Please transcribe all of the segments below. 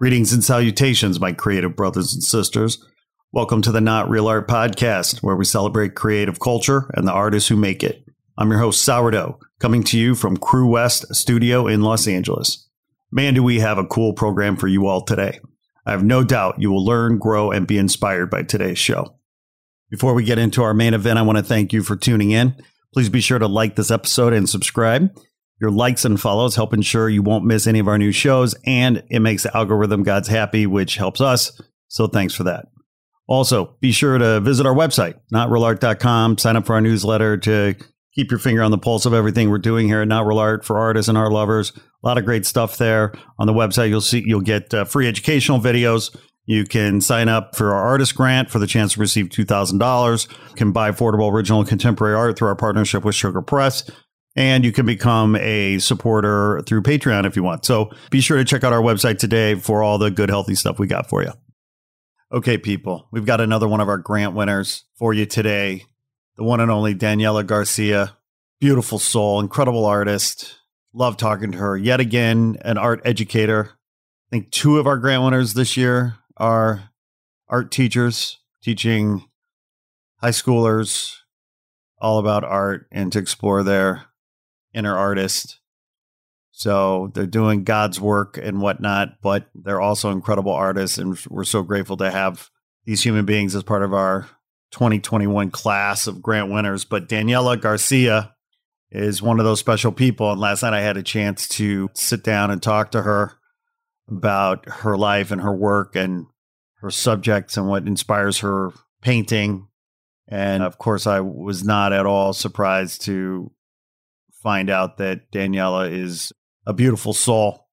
Greetings and salutations, my creative brothers and sisters. Welcome to the Not Real Art Podcast, where we celebrate creative culture and the artists who make it. I'm your host, Sourdough, coming to you from Crewest Studio in Los Angeles. Man, do we have a cool program for you all today. I have no doubt you will learn, grow, and be inspired by today's show. Before we get into our main event, I want to thank you for tuning in. Please be sure to like this episode and subscribe. Your likes and follows help ensure you won't miss any of our new shows, and it makes the algorithm gods happy, which helps us. So thanks for that. Also, be sure to visit our website, notrealart.com, sign up for our newsletter to keep your finger on the pulse of everything we're doing here at Not Real Art for artists and art lovers. A lot of great stuff there. On the website, you'll see you'll get uh, free educational videos. You can sign up for our artist grant for the chance to receive $2,000. Can buy affordable original contemporary art through our partnership with Sugar Press and you can become a supporter through Patreon if you want. So be sure to check out our website today for all the good, healthy stuff we got for you. Okay, people, we've got another one of our grant winners for you today. The one and only Daniela Garcia. Beautiful soul, incredible artist. Love talking to her. Yet again, an art educator. I think two of our grant winners this year are art teachers teaching high schoolers all about art and to explore their inner artist. So they're doing God's work and whatnot, but they're also incredible artists. And we're so grateful to have these human beings as part of our 2021 class of grant winners. But Daniela Garcia is one of those special people. And last night I had a chance to sit down and talk to her about her life and her work and her subjects and what inspires her painting. And of course, I was not at all surprised to find out that Daniela is a beautiful soul.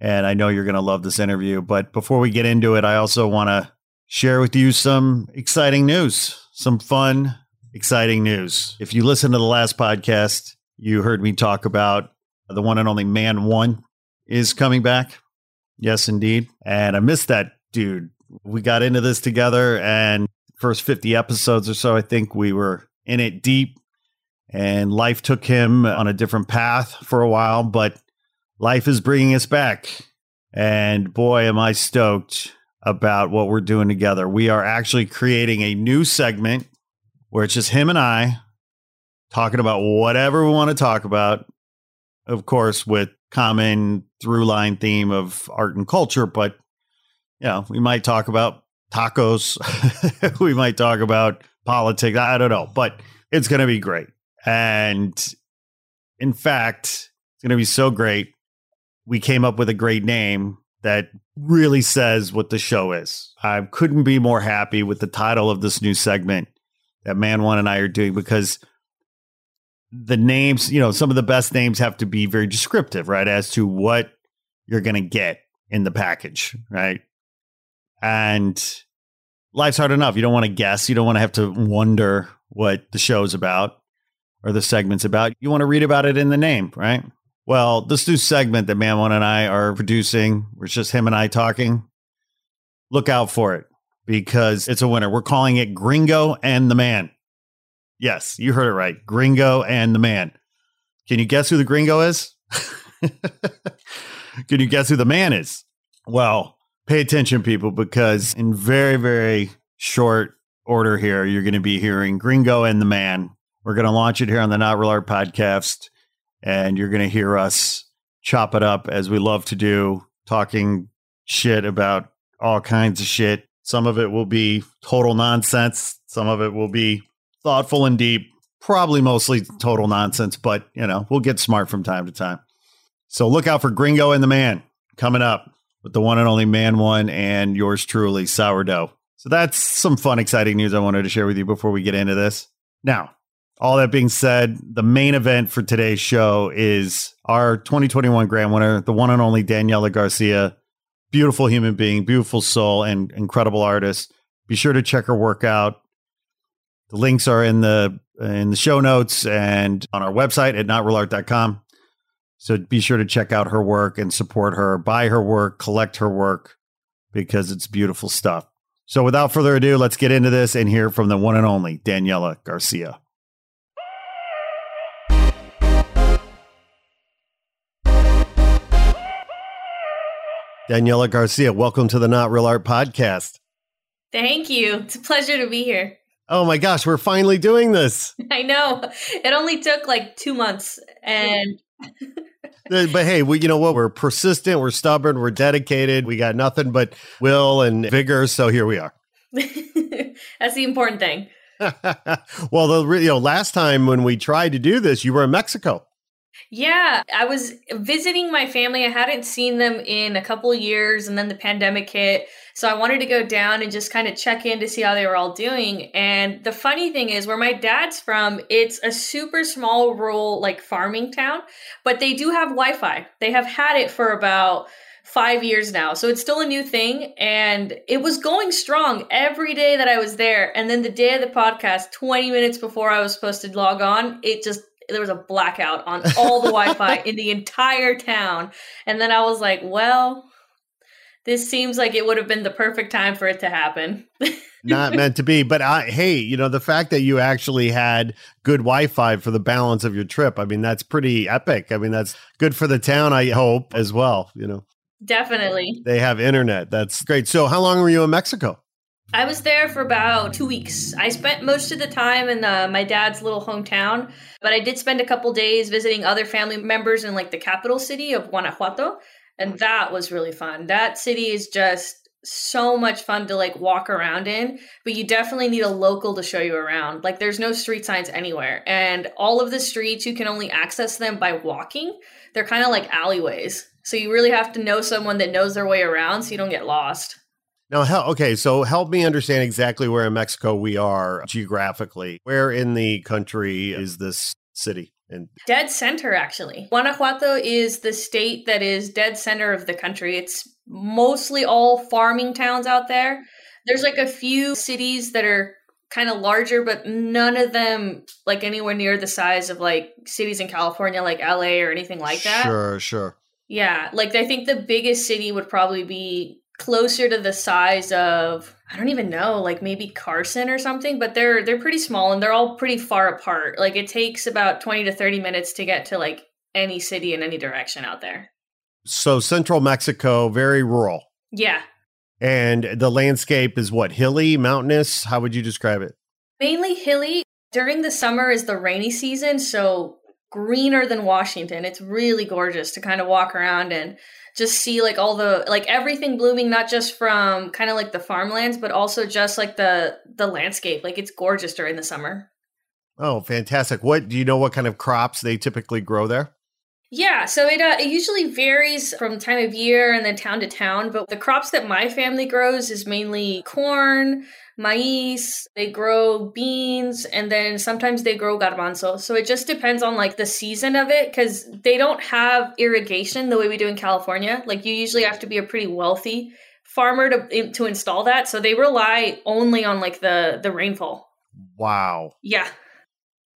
And I know you're going to love this interview. But before we get into it, I also want to share with you some exciting news, some fun, exciting news. If you listen to the last podcast, you heard me talk about the one and only Man One is coming back. Yes, indeed. And I missed that dude. We got into this together, and first 50 episodes or so, I think we were in it deep and life took him on a different path for a while, but life is bringing us back. And boy, am I stoked about what we're doing together. We are actually creating a new segment where it's just him and I talking about whatever we want to talk about. Of course, with common through line theme of art and culture, but you know, we might talk about tacos. we might talk about politics. I don't know, but it's going to be great. And in fact, it's going to be so great. We came up with a great name that really says what the show is. I couldn't be more happy with the title of this new segment that Man One and I are doing because the names, you know, some of the best names have to be very descriptive, right, as to what you're going to get in the package, right? And life's hard enough. You don't want to guess. You don't want to have to wonder what the show's about or the segment's about. You want to read about it in the name, right? Well, this new segment that Man One and I are producing, where it's just him and I talking, look out for it because it's a winner. We're calling it Gringo and the Man. Yes, you heard it right. Gringo and the Man. Can you guess who the gringo is? Can you guess who the man is? Well, pay attention, people, because in very, very short order here, you're going to be hearing Gringo and the Man. We're going to launch it here on the Not Real Art podcast, and you're going to hear us chop it up as we love to do, talking shit about all kinds of shit. Some of it will be total nonsense, some of it will be thoughtful and deep, probably mostly total nonsense, but you know, we'll get smart from time to time. So look out for Gringo and the Man coming up with the one and only Man One and yours truly, Sourdough. So that's some fun, exciting news I wanted to share with you before we get into this. Now, all that being said, the main event for today's show is our 2021 grand winner, the one and only Daniela Garcia. Beautiful human being, beautiful soul, and incredible artist. Be sure to check her work out. The links are in the in the show notes and on our website at notrealart.com. So be sure to check out her work and support her, buy her work, collect her work because it's beautiful stuff. So without further ado, let's get into this and hear from the one and only Daniela Garcia. Daniela Garcia, welcome to the Not Real Art podcast. Thank you. It's a pleasure to be here. Oh my gosh, we're finally doing this. I know. It only took like two months. And. but hey, we, you know what? We're persistent, we're stubborn, we're dedicated. We got nothing but will and vigor. So here we are. That's the important thing. well, the you know, last time when we tried to do this, you were in Mexico. Yeah, I was visiting my family. I hadn't seen them in a couple years, and then the pandemic hit. So I wanted to go down and just kind of check in to see how they were all doing. And the funny thing is, where my dad's from, it's a super small rural, like farming town, but they do have Wi Fi. They have had it for about five years now. So it's still a new thing. And it was going strong every day that I was there. And then the day of the podcast, 20 minutes before I was supposed to log on, it just there was a blackout on all the Wi-Fi in the entire town. And then I was like, well, this seems like it would have been the perfect time for it to happen. Not meant to be, but I, hey, you know, the fact that you actually had good Wi-Fi for the balance of your trip, I mean, that's pretty epic. I mean, that's good for the town, I hope, as well, you know. Definitely. They have internet. That's great. So, how long were you in Mexico? I was there for about two weeks. I spent most of the time in the, my dad's little hometown, but I did spend a couple days visiting other family members in like the capital city of Guanajuato, and that was really fun. That city is just so much fun to like walk around in, but you definitely need a local to show you around. Like there's no street signs anywhere, and all of the streets you can only access them by walking. They're kind of like alleyways. So you really have to know someone that knows their way around so you don't get lost. Now, okay, so help me understand exactly where in Mexico we are geographically. Where in the country is this city? And dead center, actually. Guanajuato is the state that is dead center of the country. It's mostly all farming towns out there. There's like a few cities that are kind of larger, but none of them like anywhere near the size of like cities in California, like LA or anything like that. Sure, sure. Yeah, like I think the biggest city would probably be closer to the size of I don't even know, like maybe Carson or something, but they're they're pretty small and they're all pretty far apart. Like it takes about 20 to 30 minutes to get to like any city in any direction out there. So central Mexico, very rural. Yeah. And the landscape is what, hilly, mountainous? How would you describe it? Mainly hilly. During the summer is the rainy season, so greener than Washington. It's really gorgeous to kind of walk around and just see like all the like everything blooming not just from kind of like the farmlands but also just like the the landscape. Like it's gorgeous during the summer. Oh fantastic. What do you know what kind of crops they typically grow there yeah, so it uh, it usually varies from time of year and then town to town, but the crops that my family grows is mainly corn, maize, they grow beans, and then sometimes they grow garbanzo. So it just depends on like the season of it because they don't have irrigation the way we do in California. Like you usually have to be a pretty wealthy farmer to to install that, so they rely only on like the the rainfall. Wow. Yeah.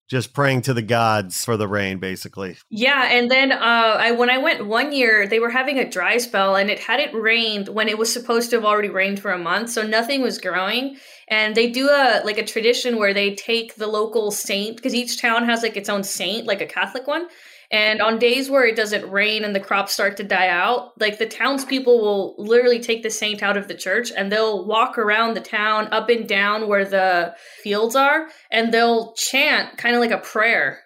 Just praying to the gods for the rain, basically. Yeah, and then uh, I when I went one year, they were having a dry spell, and it hadn't rained when it was supposed to have already rained for a month, so nothing was growing. And they do a like a tradition where they take the local saint because each town has like its own saint, like a Catholic one. And on days where it doesn't rain and the crops start to die out, like the townspeople will literally take the saint out of the church and they'll walk around the town up and down where the fields are and they'll chant kind of like a prayer.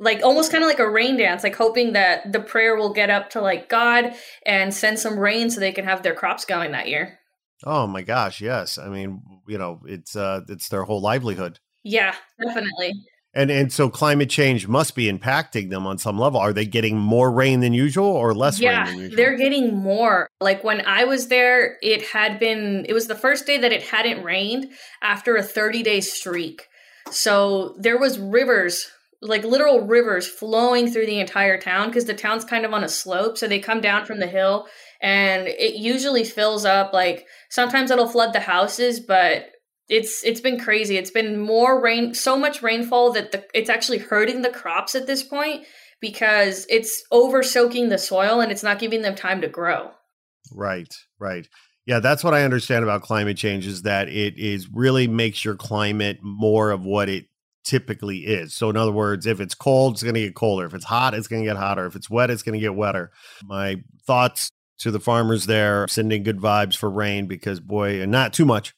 Like almost kind of like a rain dance, like hoping that the prayer will get up to like God and send some rain so they can have their crops going that year. Oh my gosh, yes. I mean, you know, it's uh it's their whole livelihood. Yeah, definitely. And and so climate change must be impacting them on some level. Are they getting more rain than usual or less yeah, rain than usual? They're getting more. Like when I was there, it had been it was the first day that it hadn't rained after a 30-day streak. So there was rivers, like literal rivers flowing through the entire town because the town's kind of on a slope, so they come down from the hill and it usually fills up like sometimes it'll flood the houses, but it's it's been crazy. It's been more rain, so much rainfall that the, it's actually hurting the crops at this point because it's over soaking the soil and it's not giving them time to grow. Right, right. Yeah, that's what I understand about climate change is that it is really makes your climate more of what it typically is. So in other words, if it's cold, it's going to get colder. If it's hot, it's going to get hotter. If it's wet, it's going to get wetter. My thoughts to the farmers there, sending good vibes for rain because boy, and not too much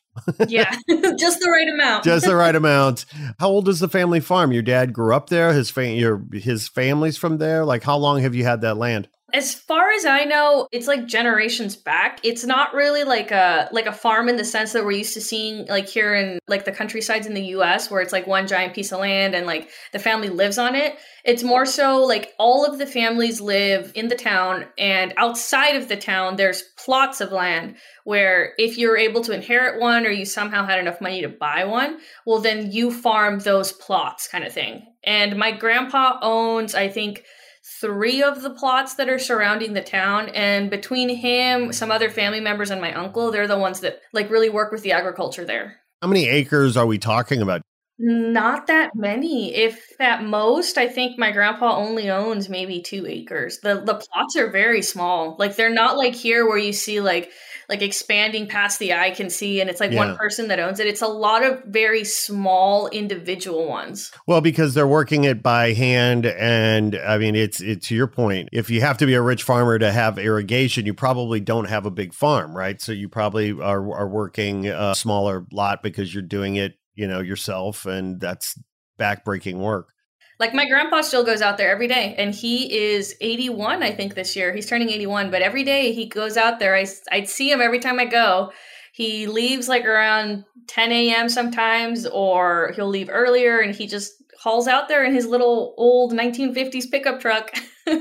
yeah, just the right amount. just the right amount. How old is the family farm? Your dad grew up there. His fa- your his family's from there. Like, how long have you had that land? As far as I know, it's like generations back. It's not really like a like a farm in the sense that we're used to seeing like here in like the countrysides in the US where it's like one giant piece of land and like the family lives on it. It's more so like all of the families live in the town and outside of the town there's plots of land where if you're able to inherit one or you somehow had enough money to buy one, well then you farm those plots kind of thing. And my grandpa owns I think three of the plots that are surrounding the town and between him some other family members and my uncle they're the ones that like really work with the agriculture there. How many acres are we talking about? Not that many. If at most i think my grandpa only owns maybe two acres. The the plots are very small. Like they're not like here where you see like like expanding past the eye can see and it's like yeah. one person that owns it. It's a lot of very small individual ones. Well because they're working it by hand and i mean it's it's to your point if you have to be a rich farmer to have irrigation you probably don't have a big farm right? So you probably are, are working a smaller lot because you're doing it you know yourself and that's backbreaking work like my grandpa still goes out there every day and he is 81 i think this year. He's turning 81 but every day he goes out there i, I'd see him every time i go. He leaves like around 10 a.m sometimes or he'll leave earlier and he just hauls out there in his little old 1950s pickup truck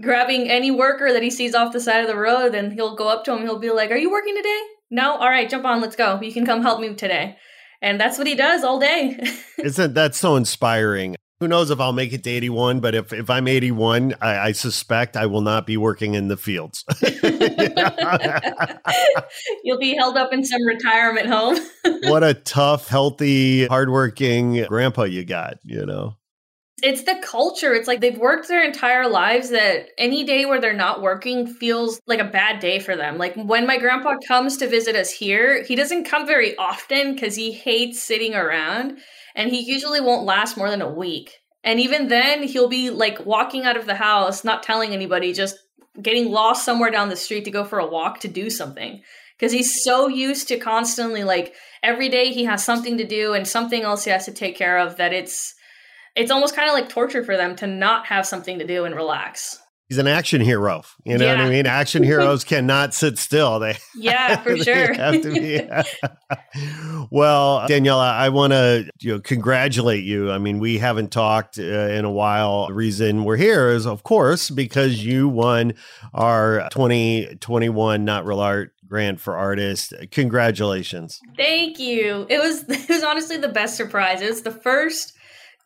grabbing any worker that he sees off the side of the road and he'll go up to him he'll be like are you working today? No all right jump on let's go. You can come help me today. And that's what he does all day. Isn't that so inspiring who knows if I'll make it to 81, but if, if I'm 81, I, I suspect I will not be working in the fields. You'll be held up in some retirement home. what a tough, healthy, hardworking grandpa you got, you know? It's the culture. It's like they've worked their entire lives that any day where they're not working feels like a bad day for them. Like when my grandpa comes to visit us here, he doesn't come very often because he hates sitting around and he usually won't last more than a week. And even then, he'll be like walking out of the house, not telling anybody, just getting lost somewhere down the street to go for a walk to do something. Because he's so used to constantly, like, every day he has something to do and something else he has to take care of that it's it's almost kind of like torture for them to not have something to do and relax he's an action hero. You know yeah. what I mean? Action heroes cannot sit still. They yeah, for sure. have to be. well, Daniela, I want to you know congratulate you. I mean, we haven't talked uh, in a while. The reason we're here is, of course, because you won our 2021 Not Real Art grant for artists. Congratulations. Thank you. It was it was honestly the best surprise. It was the first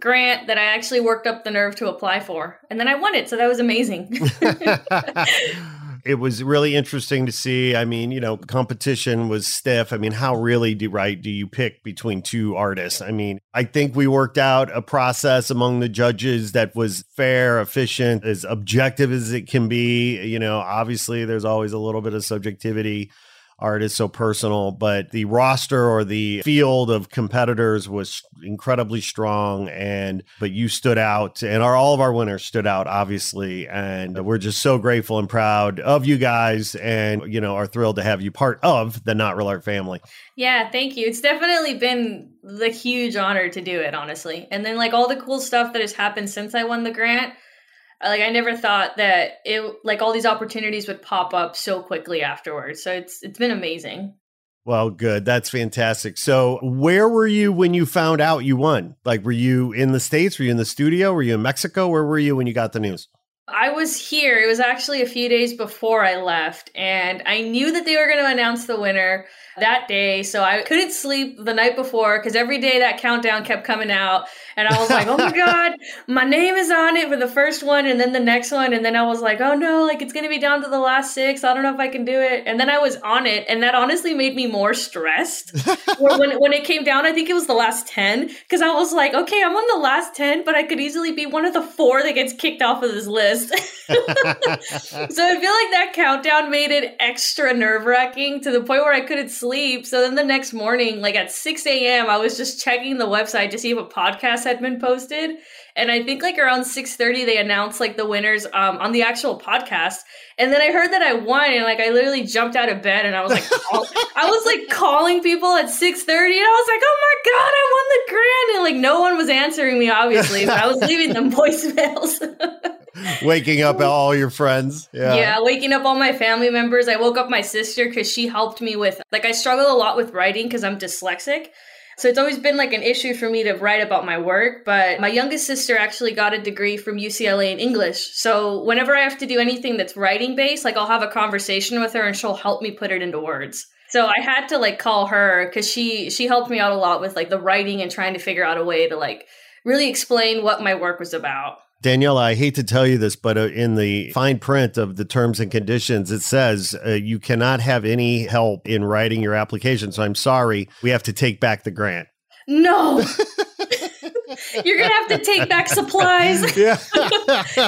grant that I actually worked up the nerve to apply for. And then I won it. So that was amazing. it was really interesting to see. I mean, you know, competition was stiff. I mean, how really do right do you pick between two artists? I mean, I think we worked out a process among the judges that was fair, efficient, as objective as it can be. You know, obviously there's always a little bit of subjectivity art is so personal, but the roster or the field of competitors was incredibly strong. And, but you stood out and our, all of our winners stood out, obviously. And we're just so grateful and proud of you guys and, you know, are thrilled to have you part of the Not Real Art family. Yeah, thank you. It's definitely been the huge honor to do it, honestly. And then, like, all the cool stuff that has happened since I won the grant like I never thought that it like all these opportunities would pop up so quickly afterwards. So it's it's been amazing. Well, good. That's fantastic. So, where were you when you found out you won? Like, were you in the States? Were you in the studio? Were you in Mexico? Where were you when you got the news? I was here. It was actually a few days before I left, and I knew that they were going to announce the winner that day. So I couldn't sleep the night before because every day that countdown kept coming out. And I was like, oh my God, my name is on it for the first one and then the next one. And then I was like, oh no, like it's going to be down to the last six. I don't know if I can do it. And then I was on it. And that honestly made me more stressed. when, when it came down, I think it was the last 10 because I was like, okay, I'm on the last 10, but I could easily be one of the four that gets kicked off of this list. so I feel like that countdown made it extra nerve wracking to the point where I couldn't sleep sleep. So then the next morning, like at 6 a.m., I was just checking the website to see if a podcast had been posted. And I think like around 6:30 they announced like the winners um, on the actual podcast. And then I heard that I won and like I literally jumped out of bed and I was like call- I was like calling people at 6:30 and I was like, "Oh my god, I won the grand And like no one was answering me obviously, but I was leaving them voicemails. waking up all your friends. Yeah. Yeah, waking up all my family members. I woke up my sister because she helped me with, like, I struggle a lot with writing because I'm dyslexic. So it's always been like an issue for me to write about my work. But my youngest sister actually got a degree from UCLA in English. So whenever I have to do anything that's writing based, like I'll have a conversation with her and she'll help me put it into words. So I had to like call her because she she helped me out a lot with like the writing and trying to figure out a way to like really explain what my work was about. Daniela, I hate to tell you this, but uh, in the fine print of the terms and conditions, it says uh, you cannot have any help in writing your application. So I'm sorry, we have to take back the grant. No. You're gonna have to take back supplies. Yeah.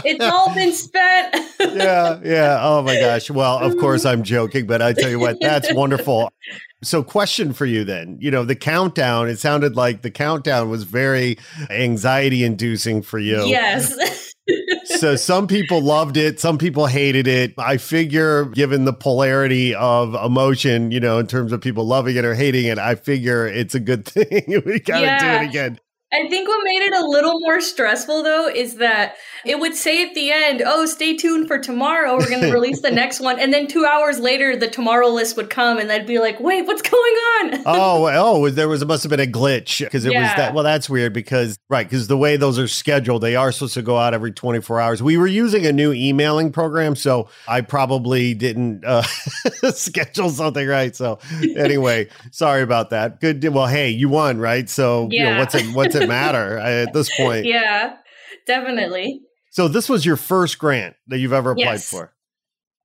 it's all been spent. yeah, yeah. Oh my gosh. Well, of course I'm joking, but I tell you what, that's wonderful. So, question for you then. You know, the countdown, it sounded like the countdown was very anxiety inducing for you. Yes. so, some people loved it, some people hated it. I figure, given the polarity of emotion, you know, in terms of people loving it or hating it, I figure it's a good thing. we got to yeah. do it again. I think what made it a little more stressful though is that it would say at the end, "Oh, stay tuned for tomorrow. We're going to release the next one." And then 2 hours later the tomorrow list would come and I'd be like, "Wait, what's going on?" oh, oh, there was must have been a glitch because it yeah. was that well that's weird because right, cuz the way those are scheduled, they are supposed to go out every 24 hours. We were using a new emailing program, so I probably didn't uh, schedule something right. So anyway, sorry about that. Good well, hey, you won, right? So, yeah. you know, what's it what's it matter at this point? Yeah. Definitely. So this was your first grant that you've ever applied yes. for.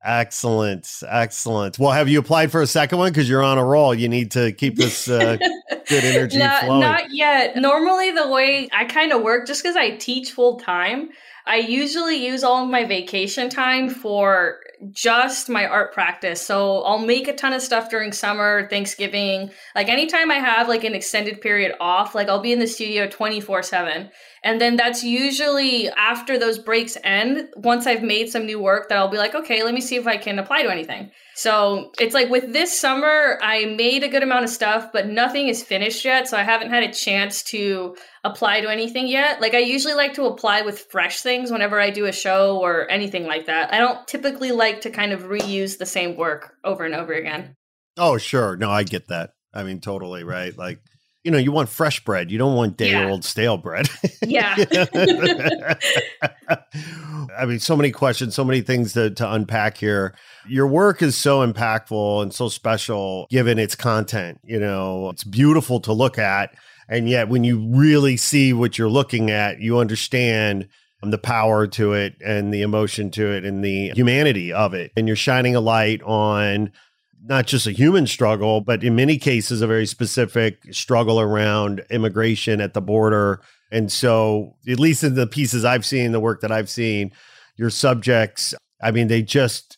Excellent, excellent. Well, have you applied for a second one? Because you're on a roll. You need to keep this uh, good energy not, flowing. Not yet. Normally, the way I kind of work, just because I teach full time, I usually use all of my vacation time for just my art practice. So I'll make a ton of stuff during summer, Thanksgiving. Like anytime I have like an extended period off, like I'll be in the studio 24 7. And then that's usually after those breaks end, once I've made some new work that I'll be like, okay, let me see if I can apply to anything. So it's like with this summer, I made a good amount of stuff, but nothing is finished yet. So I haven't had a chance to apply to anything yet. Like I usually like to apply with fresh things whenever I do a show or anything like that. I don't typically like to kind of reuse the same work over and over again. Oh, sure. No, I get that. I mean, totally, right? Like you know, you want fresh bread. You don't want day yeah. old stale bread. yeah. I mean, so many questions, so many things to, to unpack here. Your work is so impactful and so special given its content. You know, it's beautiful to look at. And yet, when you really see what you're looking at, you understand Um, the power to it and the emotion to it and the humanity of it. And you're shining a light on not just a human struggle, but in many cases, a very specific struggle around immigration at the border. And so, at least in the pieces I've seen, the work that I've seen, your subjects, I mean, they just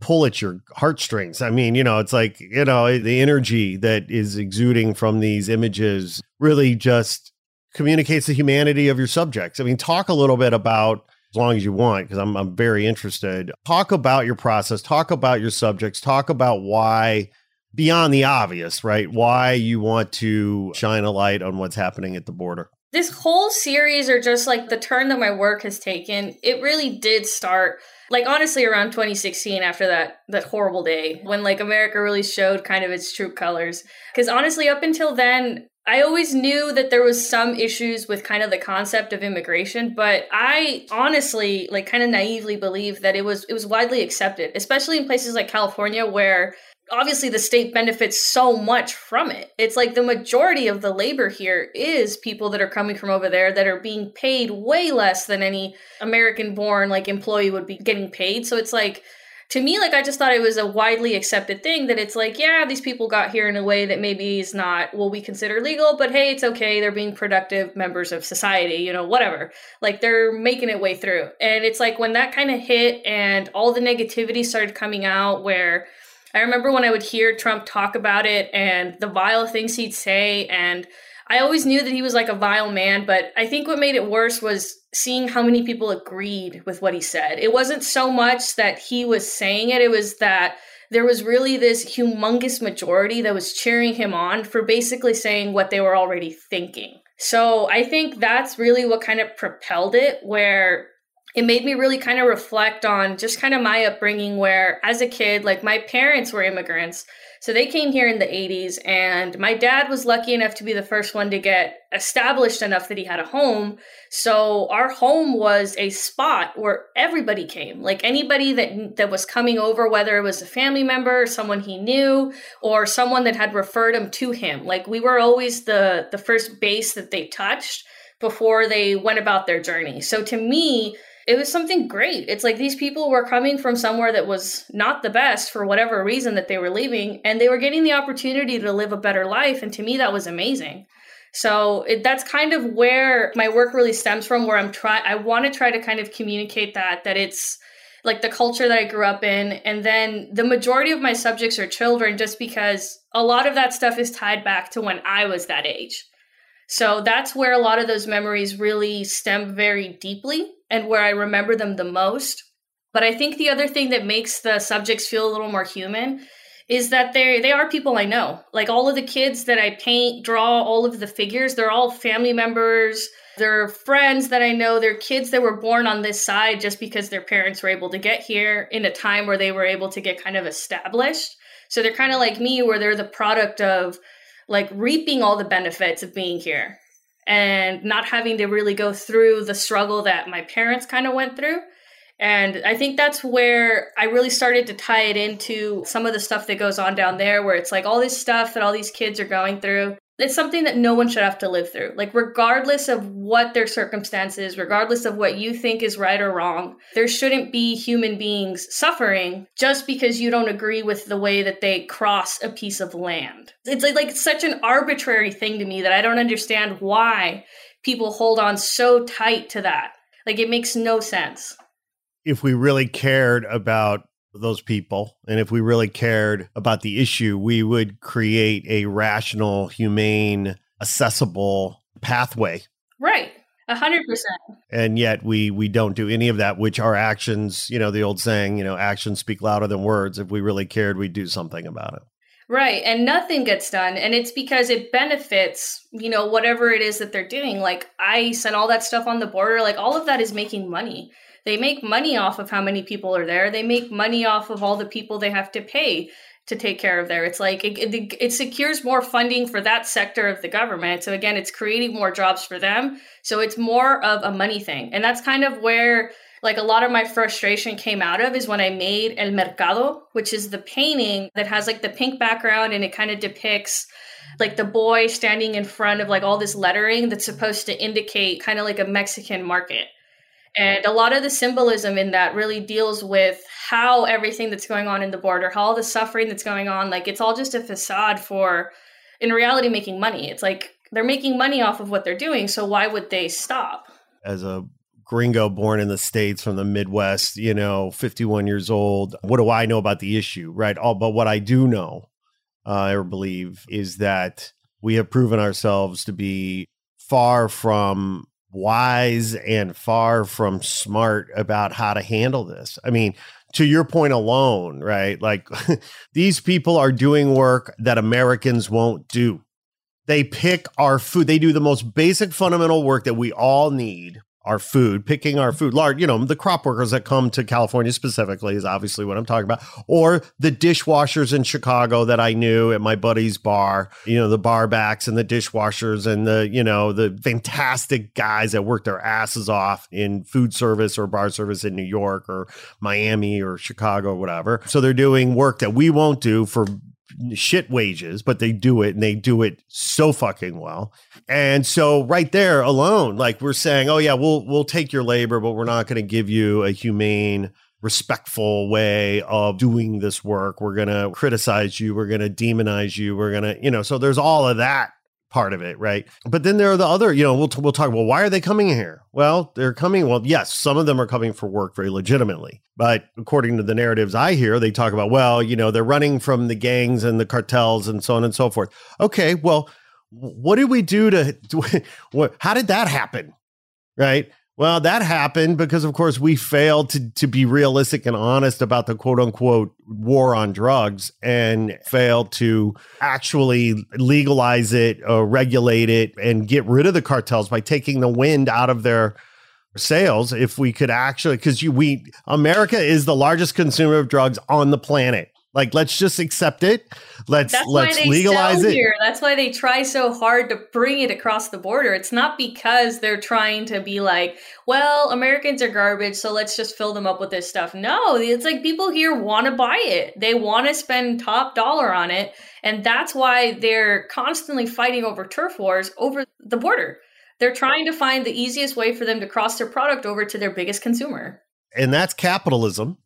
pull at your heartstrings. I mean, you know, it's like, you know, the energy that is exuding from these images really just communicates the humanity of your subjects. I mean, talk a little bit about as long as you want because I'm I'm very interested. Talk about your process, talk about your subjects, talk about why beyond the obvious, right? Why you want to shine a light on what's happening at the border. This whole series or just like the turn that my work has taken, it really did start like honestly around 2016 after that that horrible day when like America really showed kind of its true colors. Cuz honestly up until then I always knew that there was some issues with kind of the concept of immigration, but I honestly like kind of naively believed that it was it was widely accepted, especially in places like California where obviously the state benefits so much from it. It's like the majority of the labor here is people that are coming from over there that are being paid way less than any American born like employee would be getting paid. So it's like to me, like I just thought it was a widely accepted thing that it's like, yeah, these people got here in a way that maybe is not what we consider legal, but hey, it's okay. They're being productive members of society, you know, whatever. Like they're making it way through. And it's like when that kind of hit and all the negativity started coming out, where I remember when I would hear Trump talk about it and the vile things he'd say and I always knew that he was like a vile man, but I think what made it worse was seeing how many people agreed with what he said. It wasn't so much that he was saying it, it was that there was really this humongous majority that was cheering him on for basically saying what they were already thinking. So I think that's really what kind of propelled it, where it made me really kind of reflect on just kind of my upbringing, where as a kid, like my parents were immigrants. So they came here in the 80s, and my dad was lucky enough to be the first one to get established enough that he had a home. So our home was a spot where everybody came, like anybody that that was coming over, whether it was a family member, someone he knew, or someone that had referred him to him. Like we were always the the first base that they touched before they went about their journey. So to me, it was something great. It's like these people were coming from somewhere that was not the best for whatever reason that they were leaving, and they were getting the opportunity to live a better life. And to me, that was amazing. So it, that's kind of where my work really stems from. Where I'm trying, I want to try to kind of communicate that that it's like the culture that I grew up in, and then the majority of my subjects are children, just because a lot of that stuff is tied back to when I was that age. So that's where a lot of those memories really stem very deeply and where I remember them the most. But I think the other thing that makes the subjects feel a little more human is that they they are people I know. Like all of the kids that I paint, draw, all of the figures, they're all family members. They're friends that I know. They're kids that were born on this side just because their parents were able to get here in a time where they were able to get kind of established. So they're kind of like me, where they're the product of like reaping all the benefits of being here and not having to really go through the struggle that my parents kind of went through. And I think that's where I really started to tie it into some of the stuff that goes on down there, where it's like all this stuff that all these kids are going through it's something that no one should have to live through. Like, regardless of what their circumstances, regardless of what you think is right or wrong, there shouldn't be human beings suffering just because you don't agree with the way that they cross a piece of land. It's like, like such an arbitrary thing to me that I don't understand why people hold on so tight to that. Like, it makes no sense. If we really cared about those people. And if we really cared about the issue, we would create a rational, humane, accessible pathway. Right. A hundred percent. And yet we we don't do any of that, which our actions, you know, the old saying, you know, actions speak louder than words. If we really cared, we'd do something about it. Right. And nothing gets done. And it's because it benefits, you know, whatever it is that they're doing, like ICE and all that stuff on the border, like all of that is making money. They make money off of how many people are there. They make money off of all the people they have to pay to take care of there. It's like it, it, it, secures more funding for that sector of the government. So again, it's creating more jobs for them. So it's more of a money thing. And that's kind of where like a lot of my frustration came out of is when I made El Mercado, which is the painting that has like the pink background and it kind of depicts like the boy standing in front of like all this lettering that's supposed to indicate kind of like a Mexican market. And a lot of the symbolism in that really deals with how everything that's going on in the border, how all the suffering that's going on, like it's all just a facade for, in reality, making money. It's like they're making money off of what they're doing. So why would they stop? As a gringo born in the States from the Midwest, you know, 51 years old, what do I know about the issue, right? All but what I do know uh, or believe is that we have proven ourselves to be far from wise and far from smart about how to handle this. I mean, to your point alone, right? Like these people are doing work that Americans won't do. They pick our food. They do the most basic fundamental work that we all need our food, picking our food. Large, you know, the crop workers that come to California specifically is obviously what I'm talking about, or the dishwashers in Chicago that I knew at my buddy's bar. You know, the barbacks and the dishwashers and the you know the fantastic guys that work their asses off in food service or bar service in New York or Miami or Chicago or whatever. So they're doing work that we won't do for shit wages, but they do it and they do it so fucking well. And so right there alone, like we're saying, oh yeah, we'll we'll take your labor, but we're not going to give you a humane respectful way of doing this work. We're going to criticize you, we're going to demonize you, we're going to, you know, so there's all of that part of it, right? But then there are the other, you know, we'll, we'll talk, well, why are they coming here? Well, they're coming, well, yes, some of them are coming for work very legitimately. But according to the narratives I hear, they talk about, well, you know, they're running from the gangs and the cartels and so on and so forth. Okay, well, what did we do to, what, how did that happen? Right? Well, that happened because, of course, we failed to, to be realistic and honest about the quote unquote war on drugs and failed to actually legalize it, uh, regulate it, and get rid of the cartels by taking the wind out of their sails. If we could actually, because we, America is the largest consumer of drugs on the planet. Like, let's just accept it. Let's That's let's legalize it. Here. That's why they try so hard to bring it across the border. It's not because they're trying to be like, well, Americans are garbage, so let's just fill them up with this stuff. No, it's like people here want to buy it. They want to spend top dollar on it, and that's why they're constantly fighting over turf wars over the border. They're trying to find the easiest way for them to cross their product over to their biggest consumer. And that's capitalism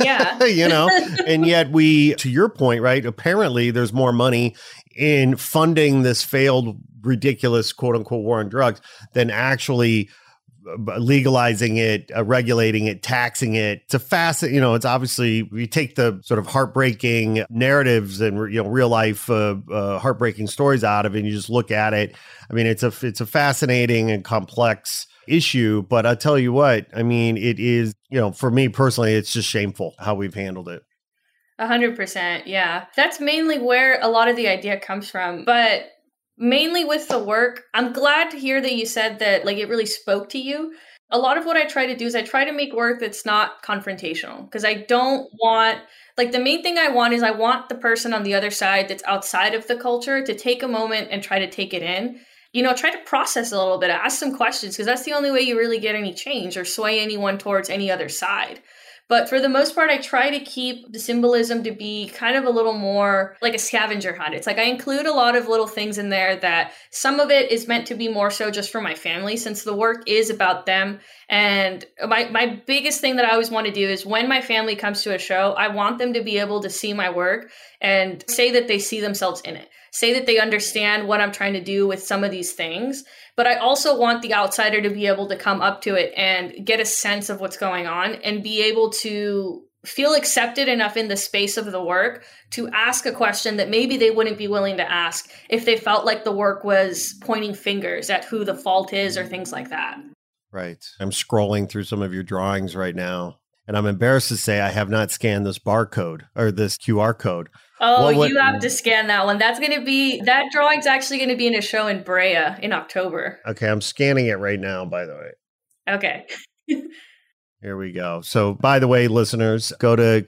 yeah. you know, and yet we, to your point, right? Apparently, there's more money in funding this failed, ridiculous quote unquote war on drugs than actually uh, legalizing it, uh, regulating it, taxing it. It's a facet, you know, it's obviously we take the sort of heartbreaking narratives and you know real life uh, uh, heartbreaking stories out of it and you just look at it. I mean, it's a it's a fascinating and complex issue. But I tell you what, I mean, it is, you know, for me personally, it's just shameful how we've handled it. A hundred percent. Yeah. That's mainly where a lot of the idea comes from. But mainly with the work, I'm glad to hear that you said that like it really spoke to you. A lot of what I try to do is I try to make work that's not confrontational because I don't want like the main thing I want is I want the person on the other side that's outside of the culture to take a moment and try to take it in you know, try to process a little bit, ask some questions, because that's the only way you really get any change or sway anyone towards any other side. But for the most part, I try to keep the symbolism to be kind of a little more like a scavenger hunt. It's like I include a lot of little things in there that some of it is meant to be more so just for my family, since the work is about them. And my, my biggest thing that I always want to do is when my family comes to a show, I want them to be able to see my work and say that they see themselves in it say that they understand what I'm trying to do with some of these things. But I also want the outsider to be able to come up to it and get a sense of what's going on and be able to feel accepted enough in the space of the work to ask a question that maybe they wouldn't be willing to ask if they felt like the work was pointing fingers at who the fault is or things like that. Right. I'm scrolling through some of your drawings right now, and I'm embarrassed to say I have not scanned this barcode or this QR code. Oh, what, what, you have to scan that one. That's going to be that drawing's actually going to be in a show in Brea in October. Okay, I'm scanning it right now. By the way. Okay. Here we go. So, by the way, listeners, go to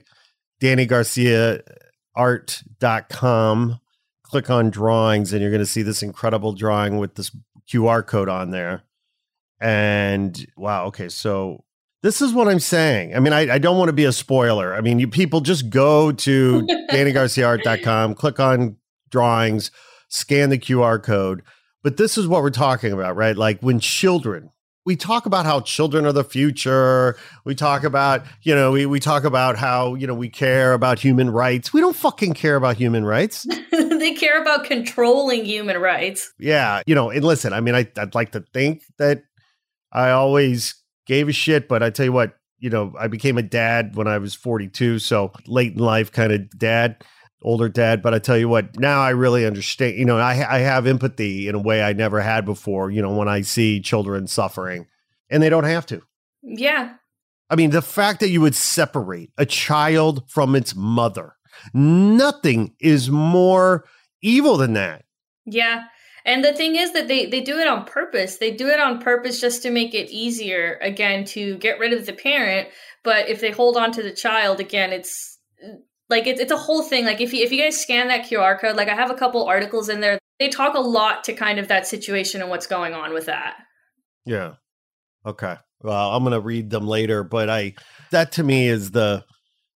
DannyGarciaArt.com, click on drawings, and you're going to see this incredible drawing with this QR code on there. And wow, okay, so this is what I'm saying. I mean, I, I don't want to be a spoiler. I mean, you people just go to DannyGarciaArt.com, click on drawings, scan the QR code. But this is what we're talking about, right? Like when children, we talk about how children are the future. We talk about, you know, we, we talk about how, you know, we care about human rights. We don't fucking care about human rights. they care about controlling human rights. Yeah. You know, and listen, I mean, I, I'd like to think that I always gave a shit, but I tell you what, you know, I became a dad when I was 42. So late in life kind of dad older dad, but I tell you what, now I really understand. You know, I I have empathy in a way I never had before. You know, when I see children suffering, and they don't have to. Yeah. I mean, the fact that you would separate a child from its mother, nothing is more evil than that. Yeah. And the thing is that they they do it on purpose. They do it on purpose just to make it easier again to get rid of the parent, but if they hold on to the child again, it's like it's it's a whole thing. Like if you if you guys scan that QR code, like I have a couple articles in there. They talk a lot to kind of that situation and what's going on with that. Yeah. Okay. Well, I'm gonna read them later, but I that to me is the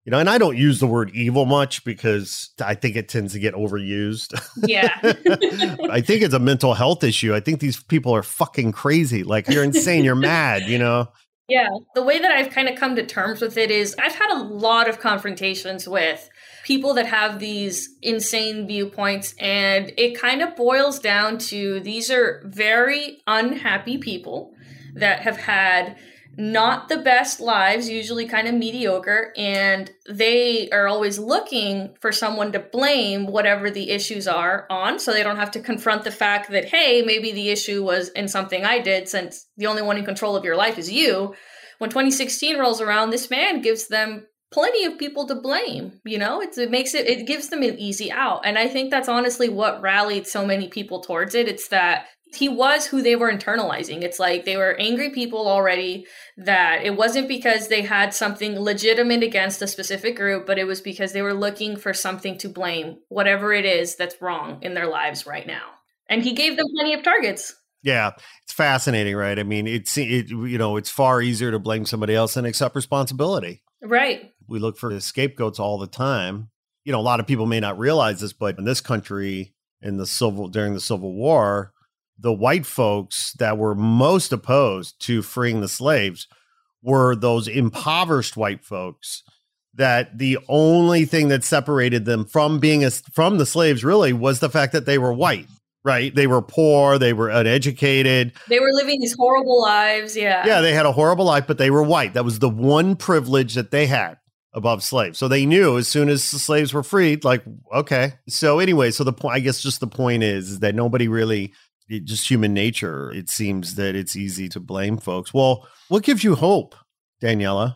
you know, and I don't use the word evil much because I think it tends to get overused. Yeah. I think it's a mental health issue. I think these people are fucking crazy. Like you're insane, you're mad, you know. Yeah, the way that I've kind of come to terms with it is I've had a lot of confrontations with people that have these insane viewpoints, and it kind of boils down to these are very unhappy people that have had not the best lives, usually kind of mediocre, and they are always looking for someone to blame whatever the issues are on so they don't have to confront the fact that, hey, maybe the issue was in something I did since the only one in control of your life is you. When 2016 rolls around, this man gives them plenty of people to blame you know it's, it makes it it gives them an easy out and i think that's honestly what rallied so many people towards it it's that he was who they were internalizing. It's like they were angry people already, that it wasn't because they had something legitimate against a specific group, but it was because they were looking for something to blame, whatever it is that's wrong in their lives right now. And he gave them plenty of targets. Yeah, it's fascinating, right? I mean, it's it, you know, it's far easier to blame somebody else than accept responsibility. Right. We look for scapegoats all the time. You know, a lot of people may not realize this, but in this country, in the civil during the Civil War, the white folks that were most opposed to freeing the slaves were those impoverished white folks that the only thing that separated them from being a, from the slaves really was the fact that they were white right? They were poor they were uneducated. They were living these horrible lives yeah. Yeah they had a horrible life but they were white. That was the one privilege that they had above slaves. So they knew as soon as the slaves were freed like okay. So anyway so the point i guess just the point is, is that nobody really it, just human nature, it seems that it's easy to blame folks. Well, what gives you hope, Daniela?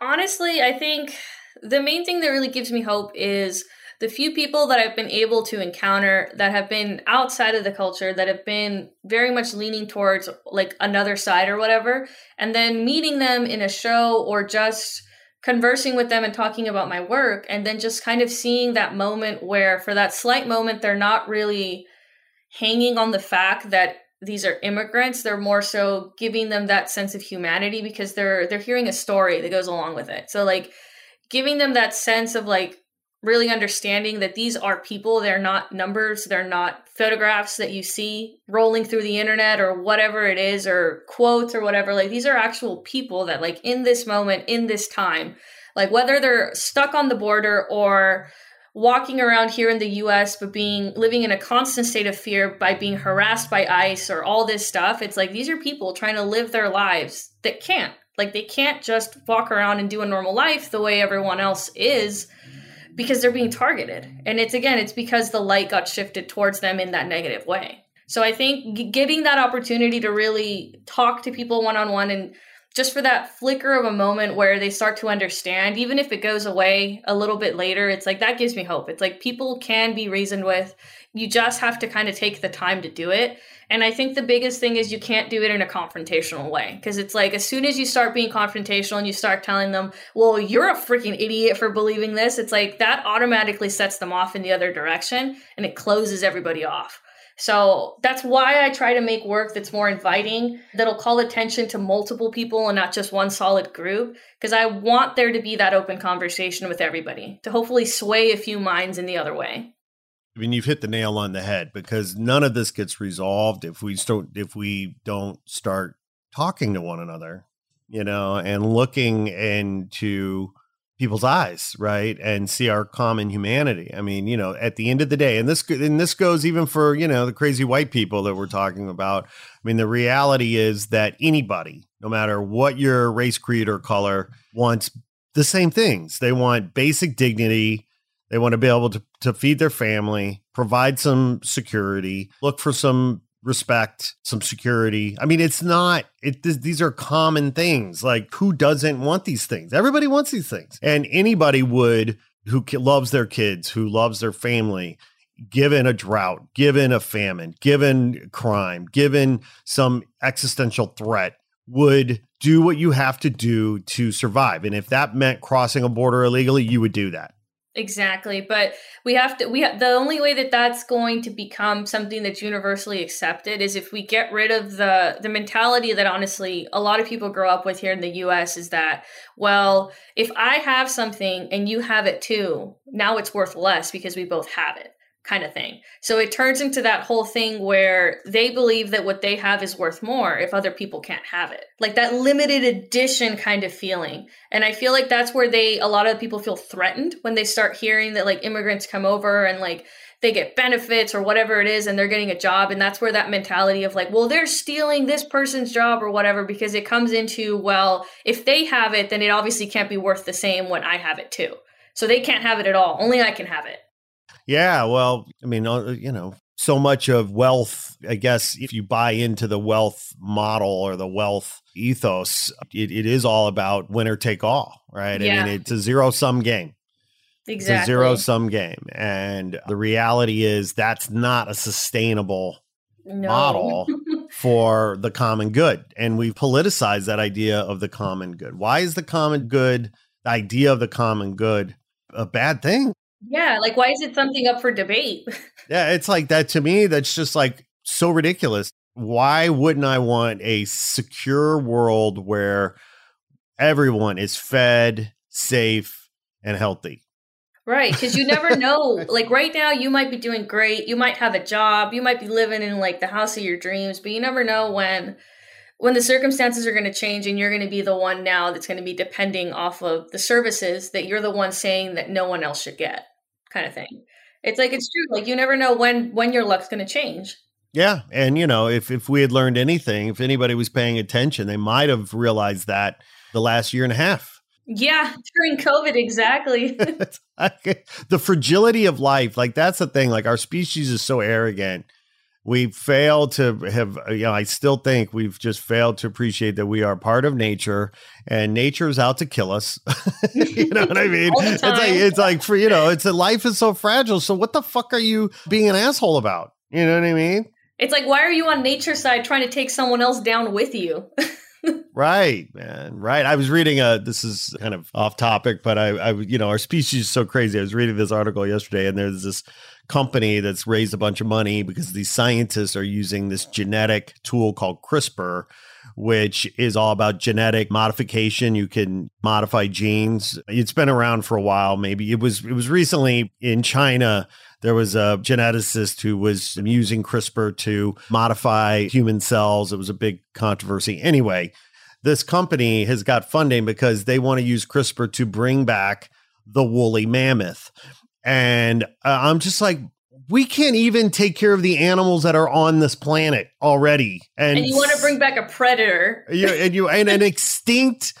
Honestly, I think the main thing that really gives me hope is the few people that I've been able to encounter that have been outside of the culture, that have been very much leaning towards like another side or whatever, and then meeting them in a show or just conversing with them and talking about my work, and then just kind of seeing that moment where, for that slight moment, they're not really hanging on the fact that these are immigrants they're more so giving them that sense of humanity because they're they're hearing a story that goes along with it. So like giving them that sense of like really understanding that these are people they're not numbers they're not photographs that you see rolling through the internet or whatever it is or quotes or whatever like these are actual people that like in this moment in this time like whether they're stuck on the border or walking around here in the US but being living in a constant state of fear by being harassed by ICE or all this stuff. It's like these are people trying to live their lives that can't. Like they can't just walk around and do a normal life the way everyone else is because they're being targeted. And it's again, it's because the light got shifted towards them in that negative way. So I think getting that opportunity to really talk to people one on one and just for that flicker of a moment where they start to understand, even if it goes away a little bit later, it's like that gives me hope. It's like people can be reasoned with. You just have to kind of take the time to do it. And I think the biggest thing is you can't do it in a confrontational way. Because it's like as soon as you start being confrontational and you start telling them, well, you're a freaking idiot for believing this, it's like that automatically sets them off in the other direction and it closes everybody off. So that's why I try to make work that's more inviting, that'll call attention to multiple people and not just one solid group. Because I want there to be that open conversation with everybody to hopefully sway a few minds in the other way. I mean, you've hit the nail on the head because none of this gets resolved if we start if we don't start talking to one another, you know, and looking into people's eyes, right? And see our common humanity. I mean, you know, at the end of the day, and this and this goes even for, you know, the crazy white people that we're talking about. I mean, the reality is that anybody, no matter what your race, creed, or color, wants the same things. They want basic dignity. They want to be able to, to feed their family, provide some security, look for some respect, some security. I mean, it's not, it, th- these are common things. Like, who doesn't want these things? Everybody wants these things. And anybody would who loves their kids, who loves their family, given a drought, given a famine, given crime, given some existential threat, would do what you have to do to survive. And if that meant crossing a border illegally, you would do that. Exactly, but we have to. We have, the only way that that's going to become something that's universally accepted is if we get rid of the the mentality that honestly a lot of people grow up with here in the U.S. is that well, if I have something and you have it too, now it's worth less because we both have it kind of thing. So it turns into that whole thing where they believe that what they have is worth more if other people can't have it. Like that limited edition kind of feeling. And I feel like that's where they a lot of people feel threatened when they start hearing that like immigrants come over and like they get benefits or whatever it is and they're getting a job and that's where that mentality of like well they're stealing this person's job or whatever because it comes into well if they have it then it obviously can't be worth the same when I have it too. So they can't have it at all. Only I can have it. Yeah, well, I mean, uh, you know, so much of wealth, I guess, if you buy into the wealth model or the wealth ethos, it, it is all about winner take all, right? Yeah. I mean, it's a zero sum game. Exactly. It's a zero sum game. And the reality is that's not a sustainable no. model for the common good. And we've politicized that idea of the common good. Why is the common good, the idea of the common good, a bad thing? Yeah, like why is it something up for debate? yeah, it's like that to me. That's just like so ridiculous. Why wouldn't I want a secure world where everyone is fed, safe, and healthy? Right, because you never know. like right now, you might be doing great. You might have a job. You might be living in like the house of your dreams, but you never know when when the circumstances are going to change and you're going to be the one now that's going to be depending off of the services that you're the one saying that no one else should get kind of thing. It's like it's true. Like you never know when when your luck's going to change. Yeah, and you know, if if we had learned anything, if anybody was paying attention, they might have realized that the last year and a half. Yeah, during COVID, exactly. the fragility of life, like that's the thing. Like our species is so arrogant we failed to have uh, you know i still think we've just failed to appreciate that we are part of nature and nature is out to kill us. You know what i mean? It's like it's like for you know it's a life is so fragile so what the fuck are you being an asshole about? You know what i mean? It's like why are you on nature's side trying to take someone else down with you right man right. I was reading a this is kind of off topic but i i you know our species is so crazy. I was reading this article yesterday and there's this company that's raised a bunch of money because these scientists are using this genetic tool called CRISPR, which is all about genetic modification. You can modify genes. It's been around for a while. Maybe it was it was recently in China. There was a geneticist who was using CRISPR to modify human cells. It was a big controversy. Anyway, this company has got funding because they want to use CRISPR to bring back the woolly mammoth. And uh, I'm just like, we can't even take care of the animals that are on this planet already. And, and you want to bring back a predator. You, and you and an extinct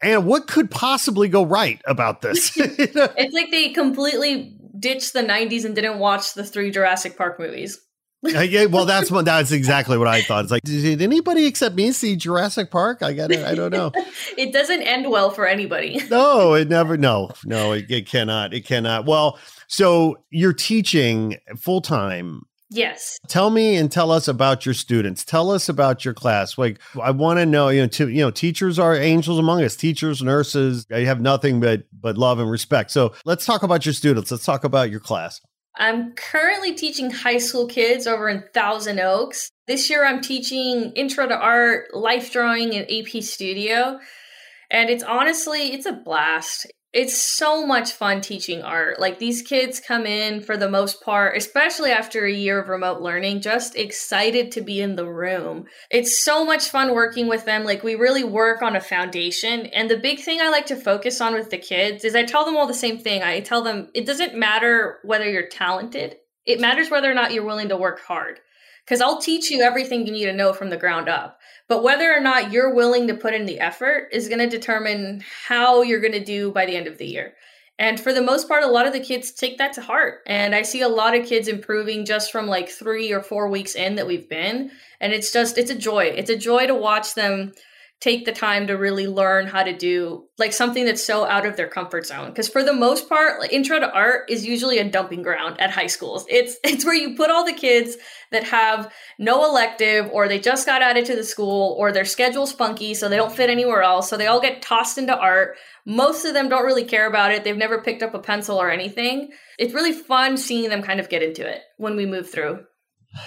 and what could possibly go right about this? it's like they completely ditched the 90s and didn't watch the three Jurassic Park movies. Yeah, well, that's what that's exactly what I thought. It's like, did anybody except me see Jurassic Park? I got it. I don't know. it doesn't end well for anybody. no, it never. No, no, it, it cannot. It cannot. Well, so you're teaching full time. Yes. Tell me and tell us about your students. Tell us about your class. Like I want to know, you know, to, you know, teachers are angels among us. Teachers, nurses, I have nothing but but love and respect. So let's talk about your students. Let's talk about your class. I'm currently teaching high school kids over in Thousand Oaks. This year I'm teaching intro to art, life drawing and AP studio. And it's honestly, it's a blast. It's so much fun teaching art. Like these kids come in for the most part, especially after a year of remote learning, just excited to be in the room. It's so much fun working with them. Like we really work on a foundation. And the big thing I like to focus on with the kids is I tell them all the same thing. I tell them it doesn't matter whether you're talented. It matters whether or not you're willing to work hard. Because I'll teach you everything you need to know from the ground up. But whether or not you're willing to put in the effort is going to determine how you're going to do by the end of the year. And for the most part, a lot of the kids take that to heart. And I see a lot of kids improving just from like three or four weeks in that we've been. And it's just, it's a joy. It's a joy to watch them take the time to really learn how to do like something that's so out of their comfort zone. Because for the most part like, intro to art is usually a dumping ground at high schools. It's it's where you put all the kids that have no elective or they just got added to the school or their schedule's funky so they don't fit anywhere else so they all get tossed into art. Most of them don't really care about it. They've never picked up a pencil or anything. It's really fun seeing them kind of get into it when we move through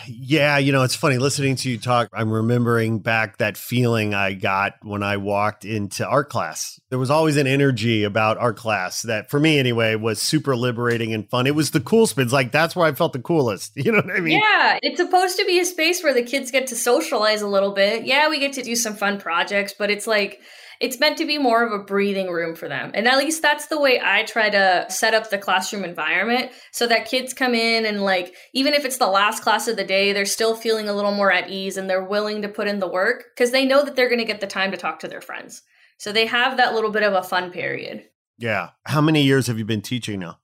yeah, you know, it's funny listening to you talk. I'm remembering back that feeling I got when I walked into art class. There was always an energy about art class that, for me anyway, was super liberating and fun. It was the cool spins. Like, that's where I felt the coolest. You know what I mean? Yeah, it's supposed to be a space where the kids get to socialize a little bit. Yeah, we get to do some fun projects, but it's like, it's meant to be more of a breathing room for them. And at least that's the way I try to set up the classroom environment so that kids come in and like even if it's the last class of the day, they're still feeling a little more at ease and they're willing to put in the work because they know that they're going to get the time to talk to their friends. So they have that little bit of a fun period. Yeah. How many years have you been teaching now?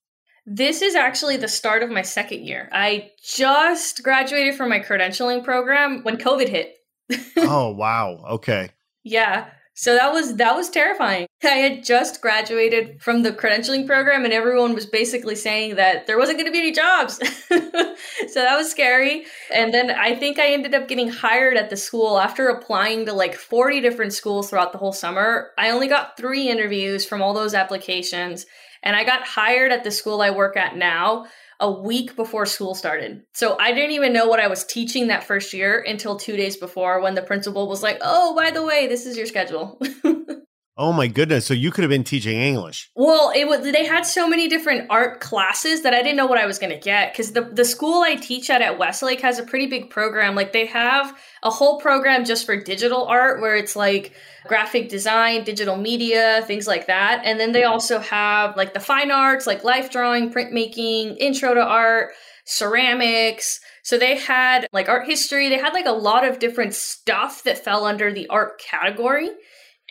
This is actually the start of my second year. I just graduated from my credentialing program when COVID hit. oh, wow. Okay. Yeah. So that was that was terrifying. I had just graduated from the credentialing program and everyone was basically saying that there wasn't going to be any jobs. so that was scary. And then I think I ended up getting hired at the school after applying to like 40 different schools throughout the whole summer. I only got 3 interviews from all those applications and I got hired at the school I work at now a week before school started. So I didn't even know what I was teaching that first year until two days before when the principal was like, oh, by the way, this is your schedule. Oh my goodness! So you could have been teaching English. Well, it was they had so many different art classes that I didn't know what I was going to get because the the school I teach at at Westlake has a pretty big program. Like they have a whole program just for digital art where it's like graphic design, digital media, things like that. And then they also have like the fine arts, like life drawing, printmaking, intro to art, ceramics. So they had like art history. They had like a lot of different stuff that fell under the art category.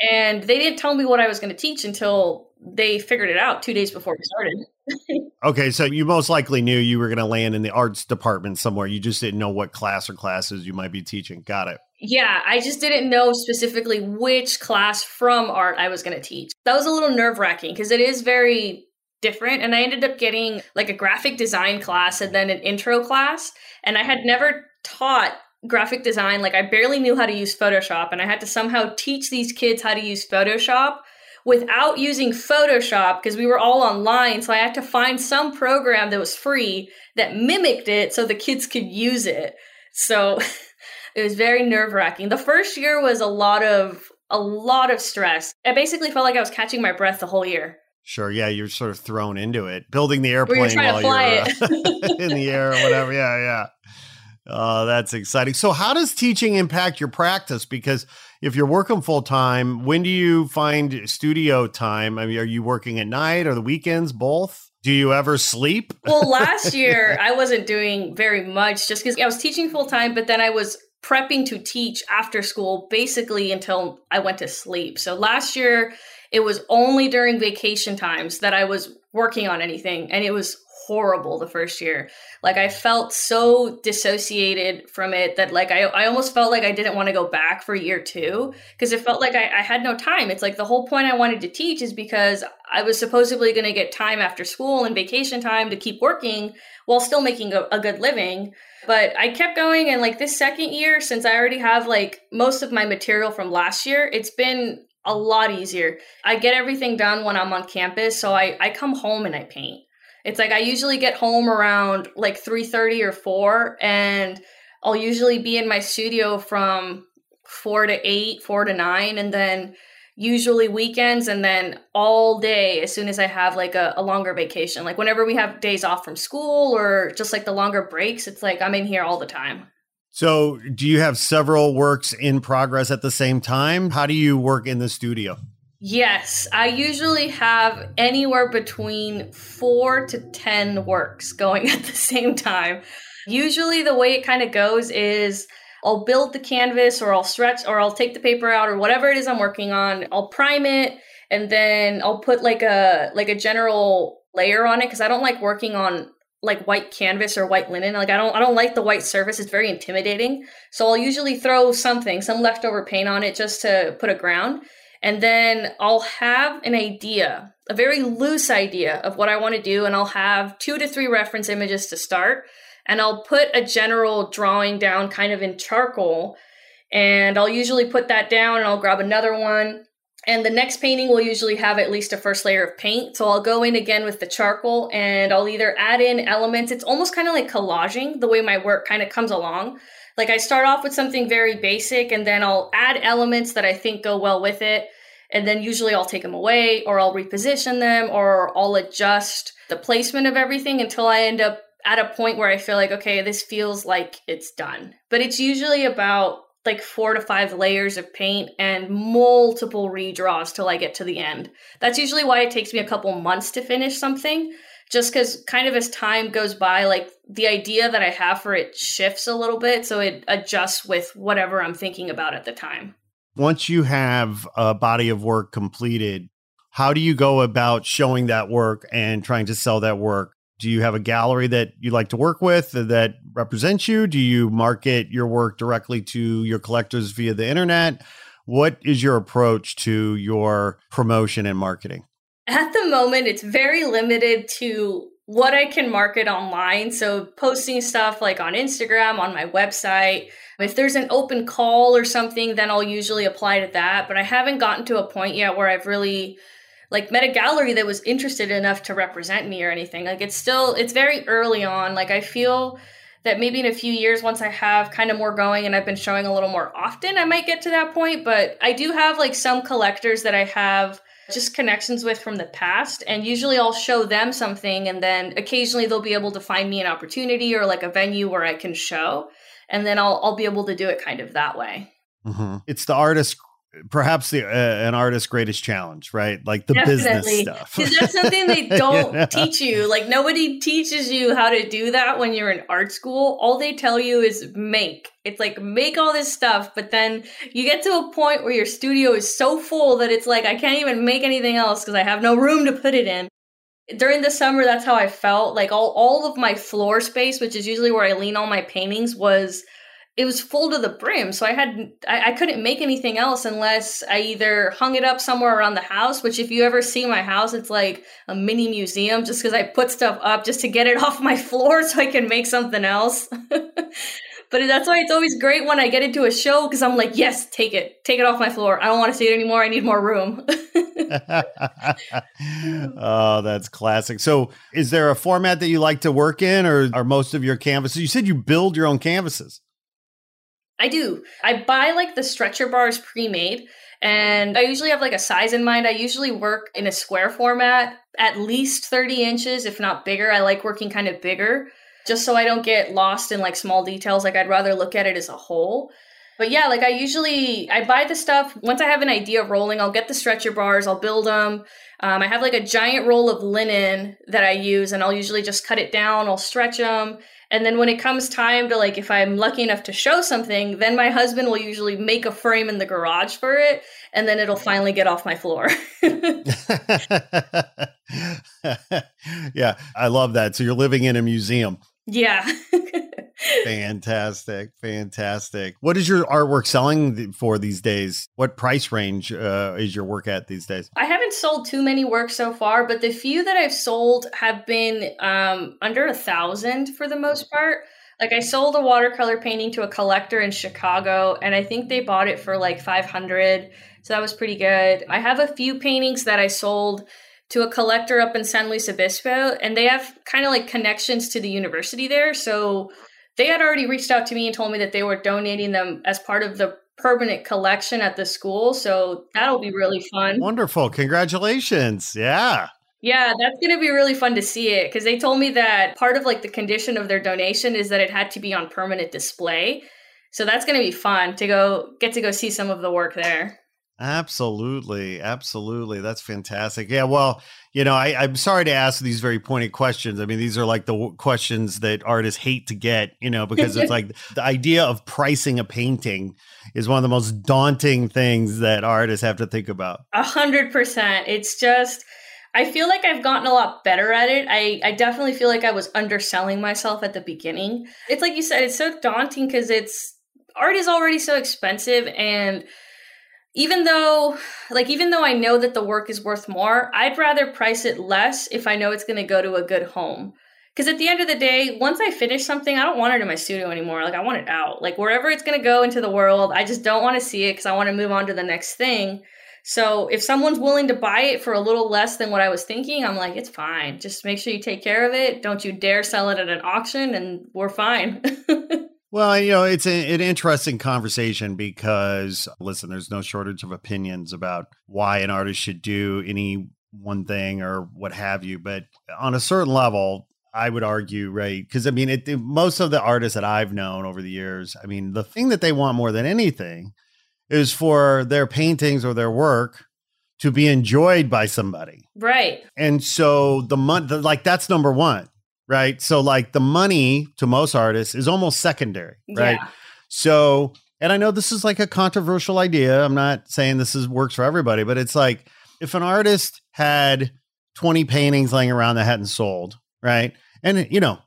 And they didn't tell me what I was going to teach until they figured it out two days before we started. okay, so you most likely knew you were going to land in the arts department somewhere. You just didn't know what class or classes you might be teaching. Got it. Yeah, I just didn't know specifically which class from art I was going to teach. That was a little nerve wracking because it is very different. And I ended up getting like a graphic design class and then an intro class. And I had never taught graphic design, like I barely knew how to use Photoshop, and I had to somehow teach these kids how to use Photoshop without using Photoshop because we were all online. So I had to find some program that was free that mimicked it so the kids could use it. So it was very nerve wracking. The first year was a lot of a lot of stress. I basically felt like I was catching my breath the whole year. Sure. Yeah, you're sort of thrown into it, building the airplane while you're uh, in the air or whatever. Yeah, yeah. Oh, that's exciting. So, how does teaching impact your practice? Because if you're working full time, when do you find studio time? I mean, are you working at night or the weekends, both? Do you ever sleep? well, last year I wasn't doing very much just because I was teaching full time, but then I was prepping to teach after school basically until I went to sleep. So, last year it was only during vacation times that I was working on anything, and it was horrible the first year. Like I felt so dissociated from it that like I, I almost felt like I didn't want to go back for year two because it felt like I, I had no time. It's like the whole point I wanted to teach is because I was supposedly going to get time after school and vacation time to keep working while still making a, a good living. But I kept going and like this second year, since I already have like most of my material from last year, it's been a lot easier. I get everything done when I'm on campus, so I, I come home and I paint. It's like I usually get home around like 3:30 or 4 and I'll usually be in my studio from 4 to 8, 4 to 9 and then usually weekends and then all day as soon as I have like a, a, longer vacation. Like whenever we have days off from school or just like the longer breaks, it's like I'm in here all the time. So, do you have several works in progress at the same time? How do you work in the studio? Yes, I usually have anywhere between four to 10 works going at the same time. Usually, the way it kind of goes is I'll build the canvas or I'll stretch or I'll take the paper out or whatever it is I'm working on. I'll prime it and then I'll put like a like a general layer on it because I don't like working on like white canvas or white linen. Like I don't I don't like the white surface. It's very intimidating. So I'll usually throw something, some leftover paint on it just to put a ground. And then I'll have an idea, a very loose idea of what I want to do and I'll have two to three reference images to start and I'll put a general drawing down kind of in charcoal and I'll usually put that down and I'll grab another one and the next painting will usually have at least a first layer of paint. So I'll go in again with the charcoal and I'll either add in elements. It's almost kind of like collaging the way my work kind of comes along. Like I start off with something very basic and then I'll add elements that I think go well with it. And then usually I'll take them away or I'll reposition them or I'll adjust the placement of everything until I end up at a point where I feel like, okay, this feels like it's done. But it's usually about like four to five layers of paint and multiple redraws till I get to the end. That's usually why it takes me a couple months to finish something, just because kind of as time goes by, like the idea that I have for it shifts a little bit. So it adjusts with whatever I'm thinking about at the time. Once you have a body of work completed, how do you go about showing that work and trying to sell that work do you have a gallery that you like to work with that represents you? Do you market your work directly to your collectors via the internet? What is your approach to your promotion and marketing? At the moment, it's very limited to what I can market online. So, posting stuff like on Instagram, on my website. If there's an open call or something, then I'll usually apply to that. But I haven't gotten to a point yet where I've really like met a gallery that was interested enough to represent me or anything. Like it's still it's very early on. Like I feel that maybe in a few years once I have kind of more going and I've been showing a little more often, I might get to that point, but I do have like some collectors that I have just connections with from the past and usually I'll show them something and then occasionally they'll be able to find me an opportunity or like a venue where I can show and then I'll I'll be able to do it kind of that way. Mm-hmm. It's the artist perhaps the uh, an artist's greatest challenge, right? Like the Definitely. business stuff. Because that's something they don't yeah. teach you. Like nobody teaches you how to do that when you're in art school. All they tell you is make. It's like make all this stuff, but then you get to a point where your studio is so full that it's like I can't even make anything else because I have no room to put it in. During the summer, that's how I felt. Like all, all of my floor space, which is usually where I lean all my paintings, was it was full to the brim so i had I, I, couldn't make anything else unless i either hung it up somewhere around the house which if you ever see my house it's like a mini museum just because i put stuff up just to get it off my floor so i can make something else. But that's why it's always great when i get into a show because i'm like yes take it. Take it off my floor. I don't want to see it anymore. I need more room. Oh that's classic. So is there a format that you like to work in or are most of your canvases you said you build your own canvases I do. I buy like the stretcher bars pre made. And I usually have like a size in mind. I usually work in a square format, at least 30 inches, if not bigger. I like working kind of bigger just so I don't get lost in like small details. Like I'd rather look at it as a whole. But yeah, like I usually I buy the stuff once I have an idea rolling. I'll get the stretcher bars. I'll build them. Um, I have like a giant roll of linen that I use, and I'll usually just cut it down. I'll stretch them, and then when it comes time to like, if I'm lucky enough to show something, then my husband will usually make a frame in the garage for it, and then it'll finally get off my floor. yeah, I love that. So you're living in a museum. Yeah. fantastic. Fantastic. What is your artwork selling for these days? What price range uh, is your work at these days? I haven't sold too many works so far, but the few that I've sold have been um, under a thousand for the most part. Like I sold a watercolor painting to a collector in Chicago, and I think they bought it for like 500. So that was pretty good. I have a few paintings that I sold to a collector up in San Luis Obispo, and they have kind of like connections to the university there. So they had already reached out to me and told me that they were donating them as part of the permanent collection at the school. So that'll be really fun. Wonderful. Congratulations. Yeah. Yeah, that's going to be really fun to see it because they told me that part of like the condition of their donation is that it had to be on permanent display. So that's going to be fun to go get to go see some of the work there. Absolutely. Absolutely. That's fantastic. Yeah. Well, you know, I, am sorry to ask these very pointed questions. I mean, these are like the w- questions that artists hate to get, you know, because it's like the idea of pricing a painting is one of the most daunting things that artists have to think about. A hundred percent. It's just, I feel like I've gotten a lot better at it. I, I definitely feel like I was underselling myself at the beginning. It's like you said, it's so daunting because it's art is already so expensive and even though like even though I know that the work is worth more, I'd rather price it less if I know it's going to go to a good home. Because at the end of the day, once I finish something, I don't want it in my studio anymore. Like I want it out. Like wherever it's going to go into the world, I just don't want to see it because I want to move on to the next thing. So if someone's willing to buy it for a little less than what I was thinking, I'm like, it's fine. Just make sure you take care of it. Don't you dare sell it at an auction, and we're fine. well, you know, it's a, an interesting conversation because, listen, there's no shortage of opinions about why an artist should do any one thing or what have you. But on a certain level, I would argue, right? Because I mean, it, most of the artists that I've known over the years, I mean, the thing that they want more than anything is for their paintings or their work to be enjoyed by somebody. Right. And so the month, like that's number one, right? So like the money to most artists is almost secondary, right? Yeah. So, and I know this is like a controversial idea. I'm not saying this is works for everybody, but it's like if an artist had 20 paintings laying around that hadn't sold, right? And you know,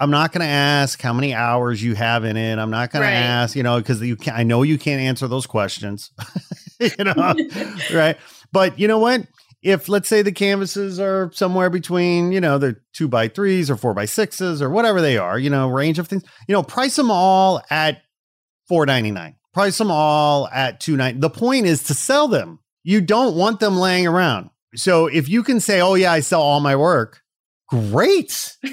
I'm not going to ask how many hours you have in it. I'm not going right. to ask, you know, because you can I know you can't answer those questions, you know, right? But you know what? If let's say the canvases are somewhere between, you know, they're two by threes or four by sixes or whatever they are, you know, range of things, you know, price them all at four ninety nine. Price them all at two ninety. The point is to sell them. You don't want them laying around. So if you can say, "Oh yeah, I sell all my work," great.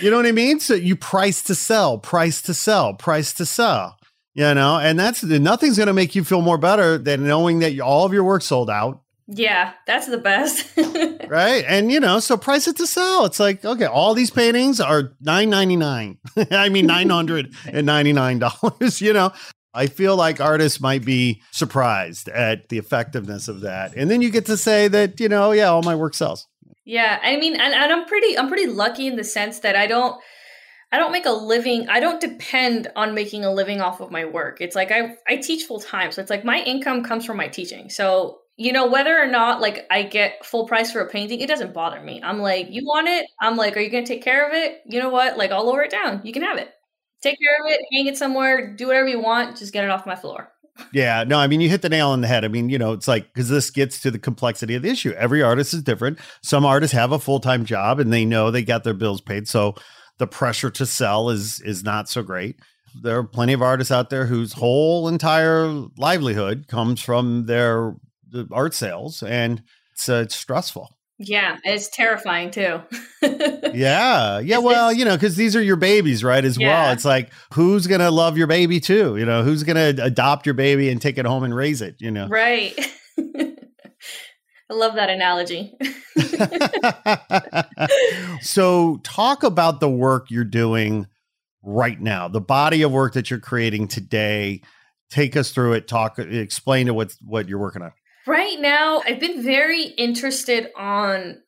You know what I mean? So you price to sell, price to sell, price to sell. You know, and that's nothing's going to make you feel more better than knowing that all of your work sold out. Yeah, that's the best. right? And you know, so price it to sell. It's like, okay, all these paintings are nine ninety nine. I mean nine hundred and ninety nine dollars, you know. I feel like artists might be surprised at the effectiveness of that. And then you get to say that, you know, yeah, all my work sells. Yeah, I mean, and, and I'm pretty, I'm pretty lucky in the sense that I don't, I don't make a living. I don't depend on making a living off of my work. It's like I, I teach full time, so it's like my income comes from my teaching. So you know, whether or not like I get full price for a painting, it doesn't bother me. I'm like, you want it? I'm like, are you gonna take care of it? You know what? Like, I'll lower it down. You can have it. Take care of it. Hang it somewhere. Do whatever you want. Just get it off my floor yeah, no, I mean, you hit the nail on the head. I mean, you know, it's like, because this gets to the complexity of the issue. Every artist is different. Some artists have a full time job and they know they got their bills paid. So the pressure to sell is is not so great. There are plenty of artists out there whose whole entire livelihood comes from their art sales, and it's uh, it's stressful. Yeah, it's terrifying too. yeah. Yeah. Well, you know, because these are your babies, right? As yeah. well. It's like, who's going to love your baby too? You know, who's going to adopt your baby and take it home and raise it, you know? Right. I love that analogy. so, talk about the work you're doing right now, the body of work that you're creating today. Take us through it. Talk, explain to what what you're working on. Right now, I've been very interested on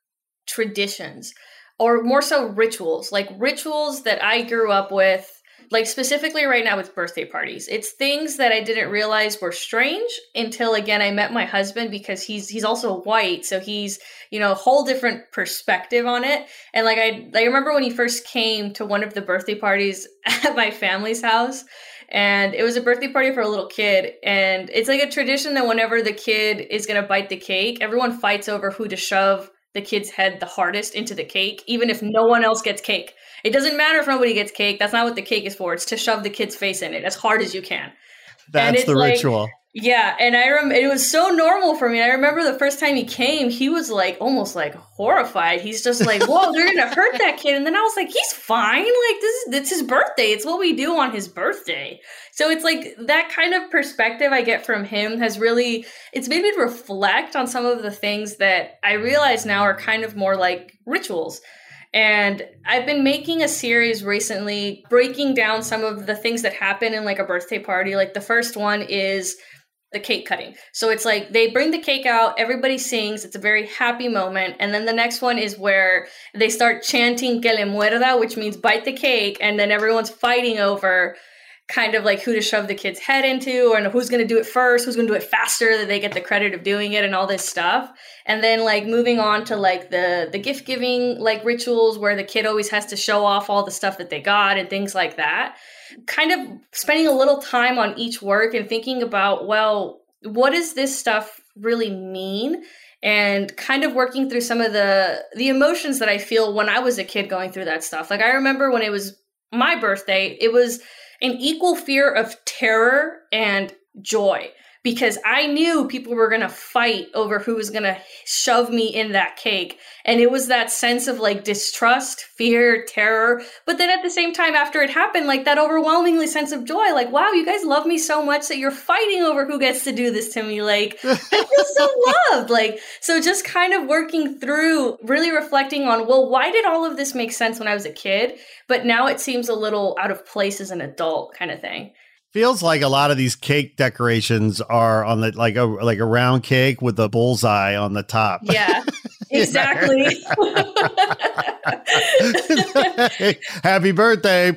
traditions or more so rituals, like rituals that I grew up with, like specifically right now with birthday parties. It's things that I didn't realize were strange until again I met my husband because he's he's also white, so he's, you know, a whole different perspective on it. And like I I remember when he first came to one of the birthday parties at my family's house and it was a birthday party for a little kid. And it's like a tradition that whenever the kid is going to bite the cake everyone fights over who to shove the kid's head the hardest into the cake even if no one else gets cake. It doesn't matter if nobody gets cake. That's not what the cake is for. It's to shove the kid's face in it as hard as you can. That's the like, ritual Yeah, and I rem- it was so normal for me. I remember the first time he came, he was like almost like horrified. He's just like, "Whoa, they're gonna hurt that kid," and then I was like, "He's fine. Like this is it's his birthday. It's what we do on his birthday." So it's like that kind of perspective I get from him has really it's made me reflect on some of the things that I realize now are kind of more like rituals. And I've been making a series recently breaking down some of the things that happen in like a birthday party. Like the first one is the cake cutting. So it's like they bring the cake out, everybody sings, it's a very happy moment. And then the next one is where they start chanting que le muerda, which means bite the cake, and then everyone's fighting over kind of like who to shove the kid's head into or who's going to do it first, who's going to do it faster that they get the credit of doing it and all this stuff. And then like moving on to like the the gift giving like rituals where the kid always has to show off all the stuff that they got and things like that kind of spending a little time on each work and thinking about, well, what does this stuff really mean? And kind of working through some of the the emotions that I feel when I was a kid going through that stuff. Like I remember when it was my birthday, it was an equal fear of terror and joy because I knew people were going to fight over who was going to shove me in that cake. And it was that sense of like distrust, fear, terror. But then at the same time, after it happened, like that overwhelmingly sense of joy like, wow, you guys love me so much that you're fighting over who gets to do this to me. Like, I feel so loved. Like, so just kind of working through, really reflecting on, well, why did all of this make sense when I was a kid? But now it seems a little out of place as an adult kind of thing feels like a lot of these cake decorations are on the like a like a round cake with a bullseye on the top. Yeah. Exactly. Happy birthday.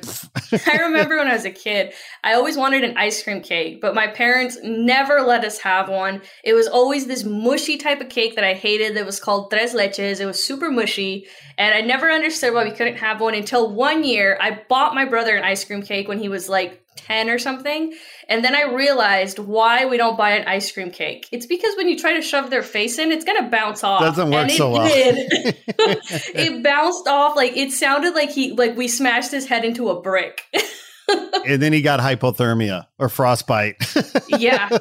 I remember when I was a kid, I always wanted an ice cream cake, but my parents never let us have one. It was always this mushy type of cake that I hated that was called tres leches. It was super mushy, and I never understood why we couldn't have one until one year I bought my brother an ice cream cake when he was like 10 or something. And then I realized why we don't buy an ice cream cake. It's because when you try to shove their face in, it's going to bounce off. Doesn't work and so well. it bounced off like it sounded like he like we smashed his head into a brick. and then he got hypothermia or frostbite. yeah.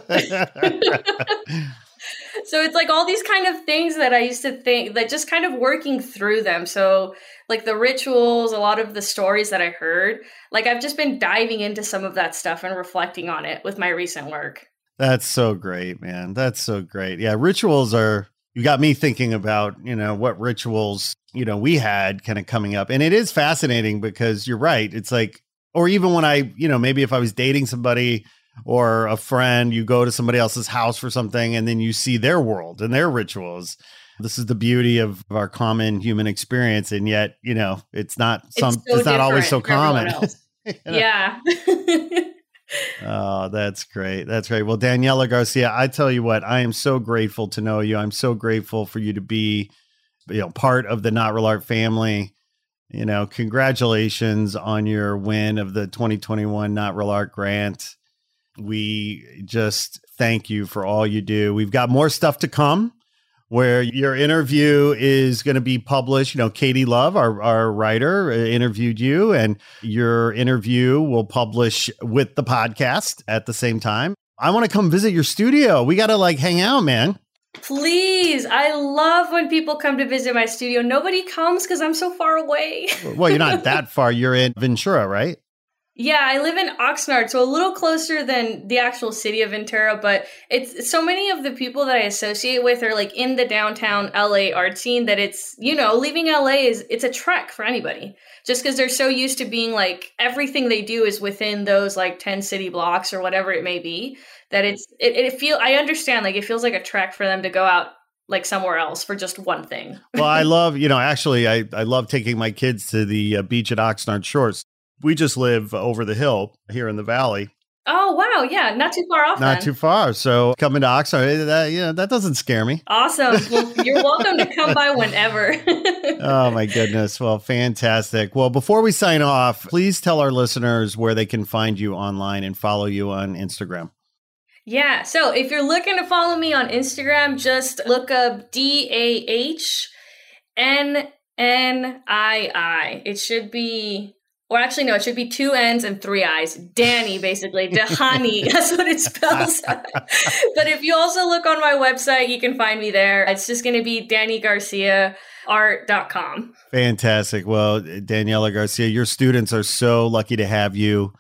so it's like all these kind of things that I used to think that just kind of working through them. So like the rituals, a lot of the stories that I heard, like I've just been diving into some of that stuff and reflecting on it with my recent work. That's so great, man. That's so great. Yeah, rituals are you got me thinking about, you know, what rituals, you know, we had kind of coming up. And it is fascinating because you're right. It's like or even when I, you know, maybe if I was dating somebody or a friend, you go to somebody else's house for something and then you see their world and their rituals. This is the beauty of our common human experience and yet you know it's not some it's, so it's not always so common. you know? yeah. Oh that's great. That's great. Well daniela garcia i tell you what i am so grateful to know you. I'm so grateful for you to be you know part of the not real art family. You know congratulations on your win of the 2021 not real art grant we just thank you for all you do we've got more stuff to come where your interview is going to be published. You know, Katie Love, our, our writer, uh, interviewed you, and your interview will publish with the podcast at the same time. I want to come visit your studio. We got to like hang out, man. Please. I love when people come to visit my studio. Nobody comes because I'm so far away. well, you're not that far. You're in Ventura, right? Yeah, I live in Oxnard, so a little closer than the actual city of Ventura, but it's so many of the people that I associate with are like in the downtown LA art scene that it's, you know, leaving LA is it's a trek for anybody. Just because they're so used to being like everything they do is within those like 10 city blocks or whatever it may be, that it's it, it feel I understand like it feels like a trek for them to go out like somewhere else for just one thing. well, I love, you know, actually, I, I love taking my kids to the uh, beach at Oxnard Shores we just live over the hill here in the valley. Oh wow, yeah, not too far off. Not then. too far. So coming to Oxnard, eh, that yeah, that doesn't scare me. Awesome. Well, you're welcome to come by whenever. oh my goodness. Well, fantastic. Well, before we sign off, please tell our listeners where they can find you online and follow you on Instagram. Yeah. So if you're looking to follow me on Instagram, just look up D A H N N I I. It should be or actually no, it should be two N's and three I's. Danny, basically. Dahani. That's what it spells. but if you also look on my website, you can find me there. It's just going to be Danny Garcia art.com. Fantastic. Well, Daniela Garcia, your students are so lucky to have you.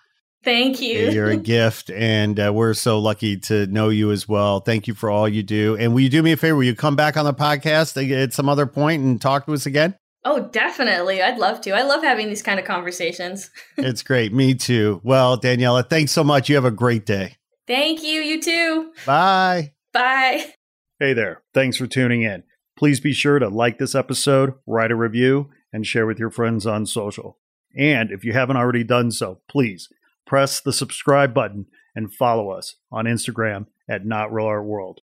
Thank you. You're a gift, and uh, we're so lucky to know you as well. Thank you for all you do. And will you do me a favor? Will you come back on the podcast at some other point and talk to us again? Oh, definitely. I'd love to. I love having these kind of conversations. it's great. Me too. Well, Daniela, thanks so much. You have a great day. Thank you. You too. Bye. Bye. Hey there. Thanks for tuning in. Please be sure to like this episode, write a review, and share with your friends on social. And if you haven't already done so, please press the subscribe button and follow us on Instagram at Not Real Art World.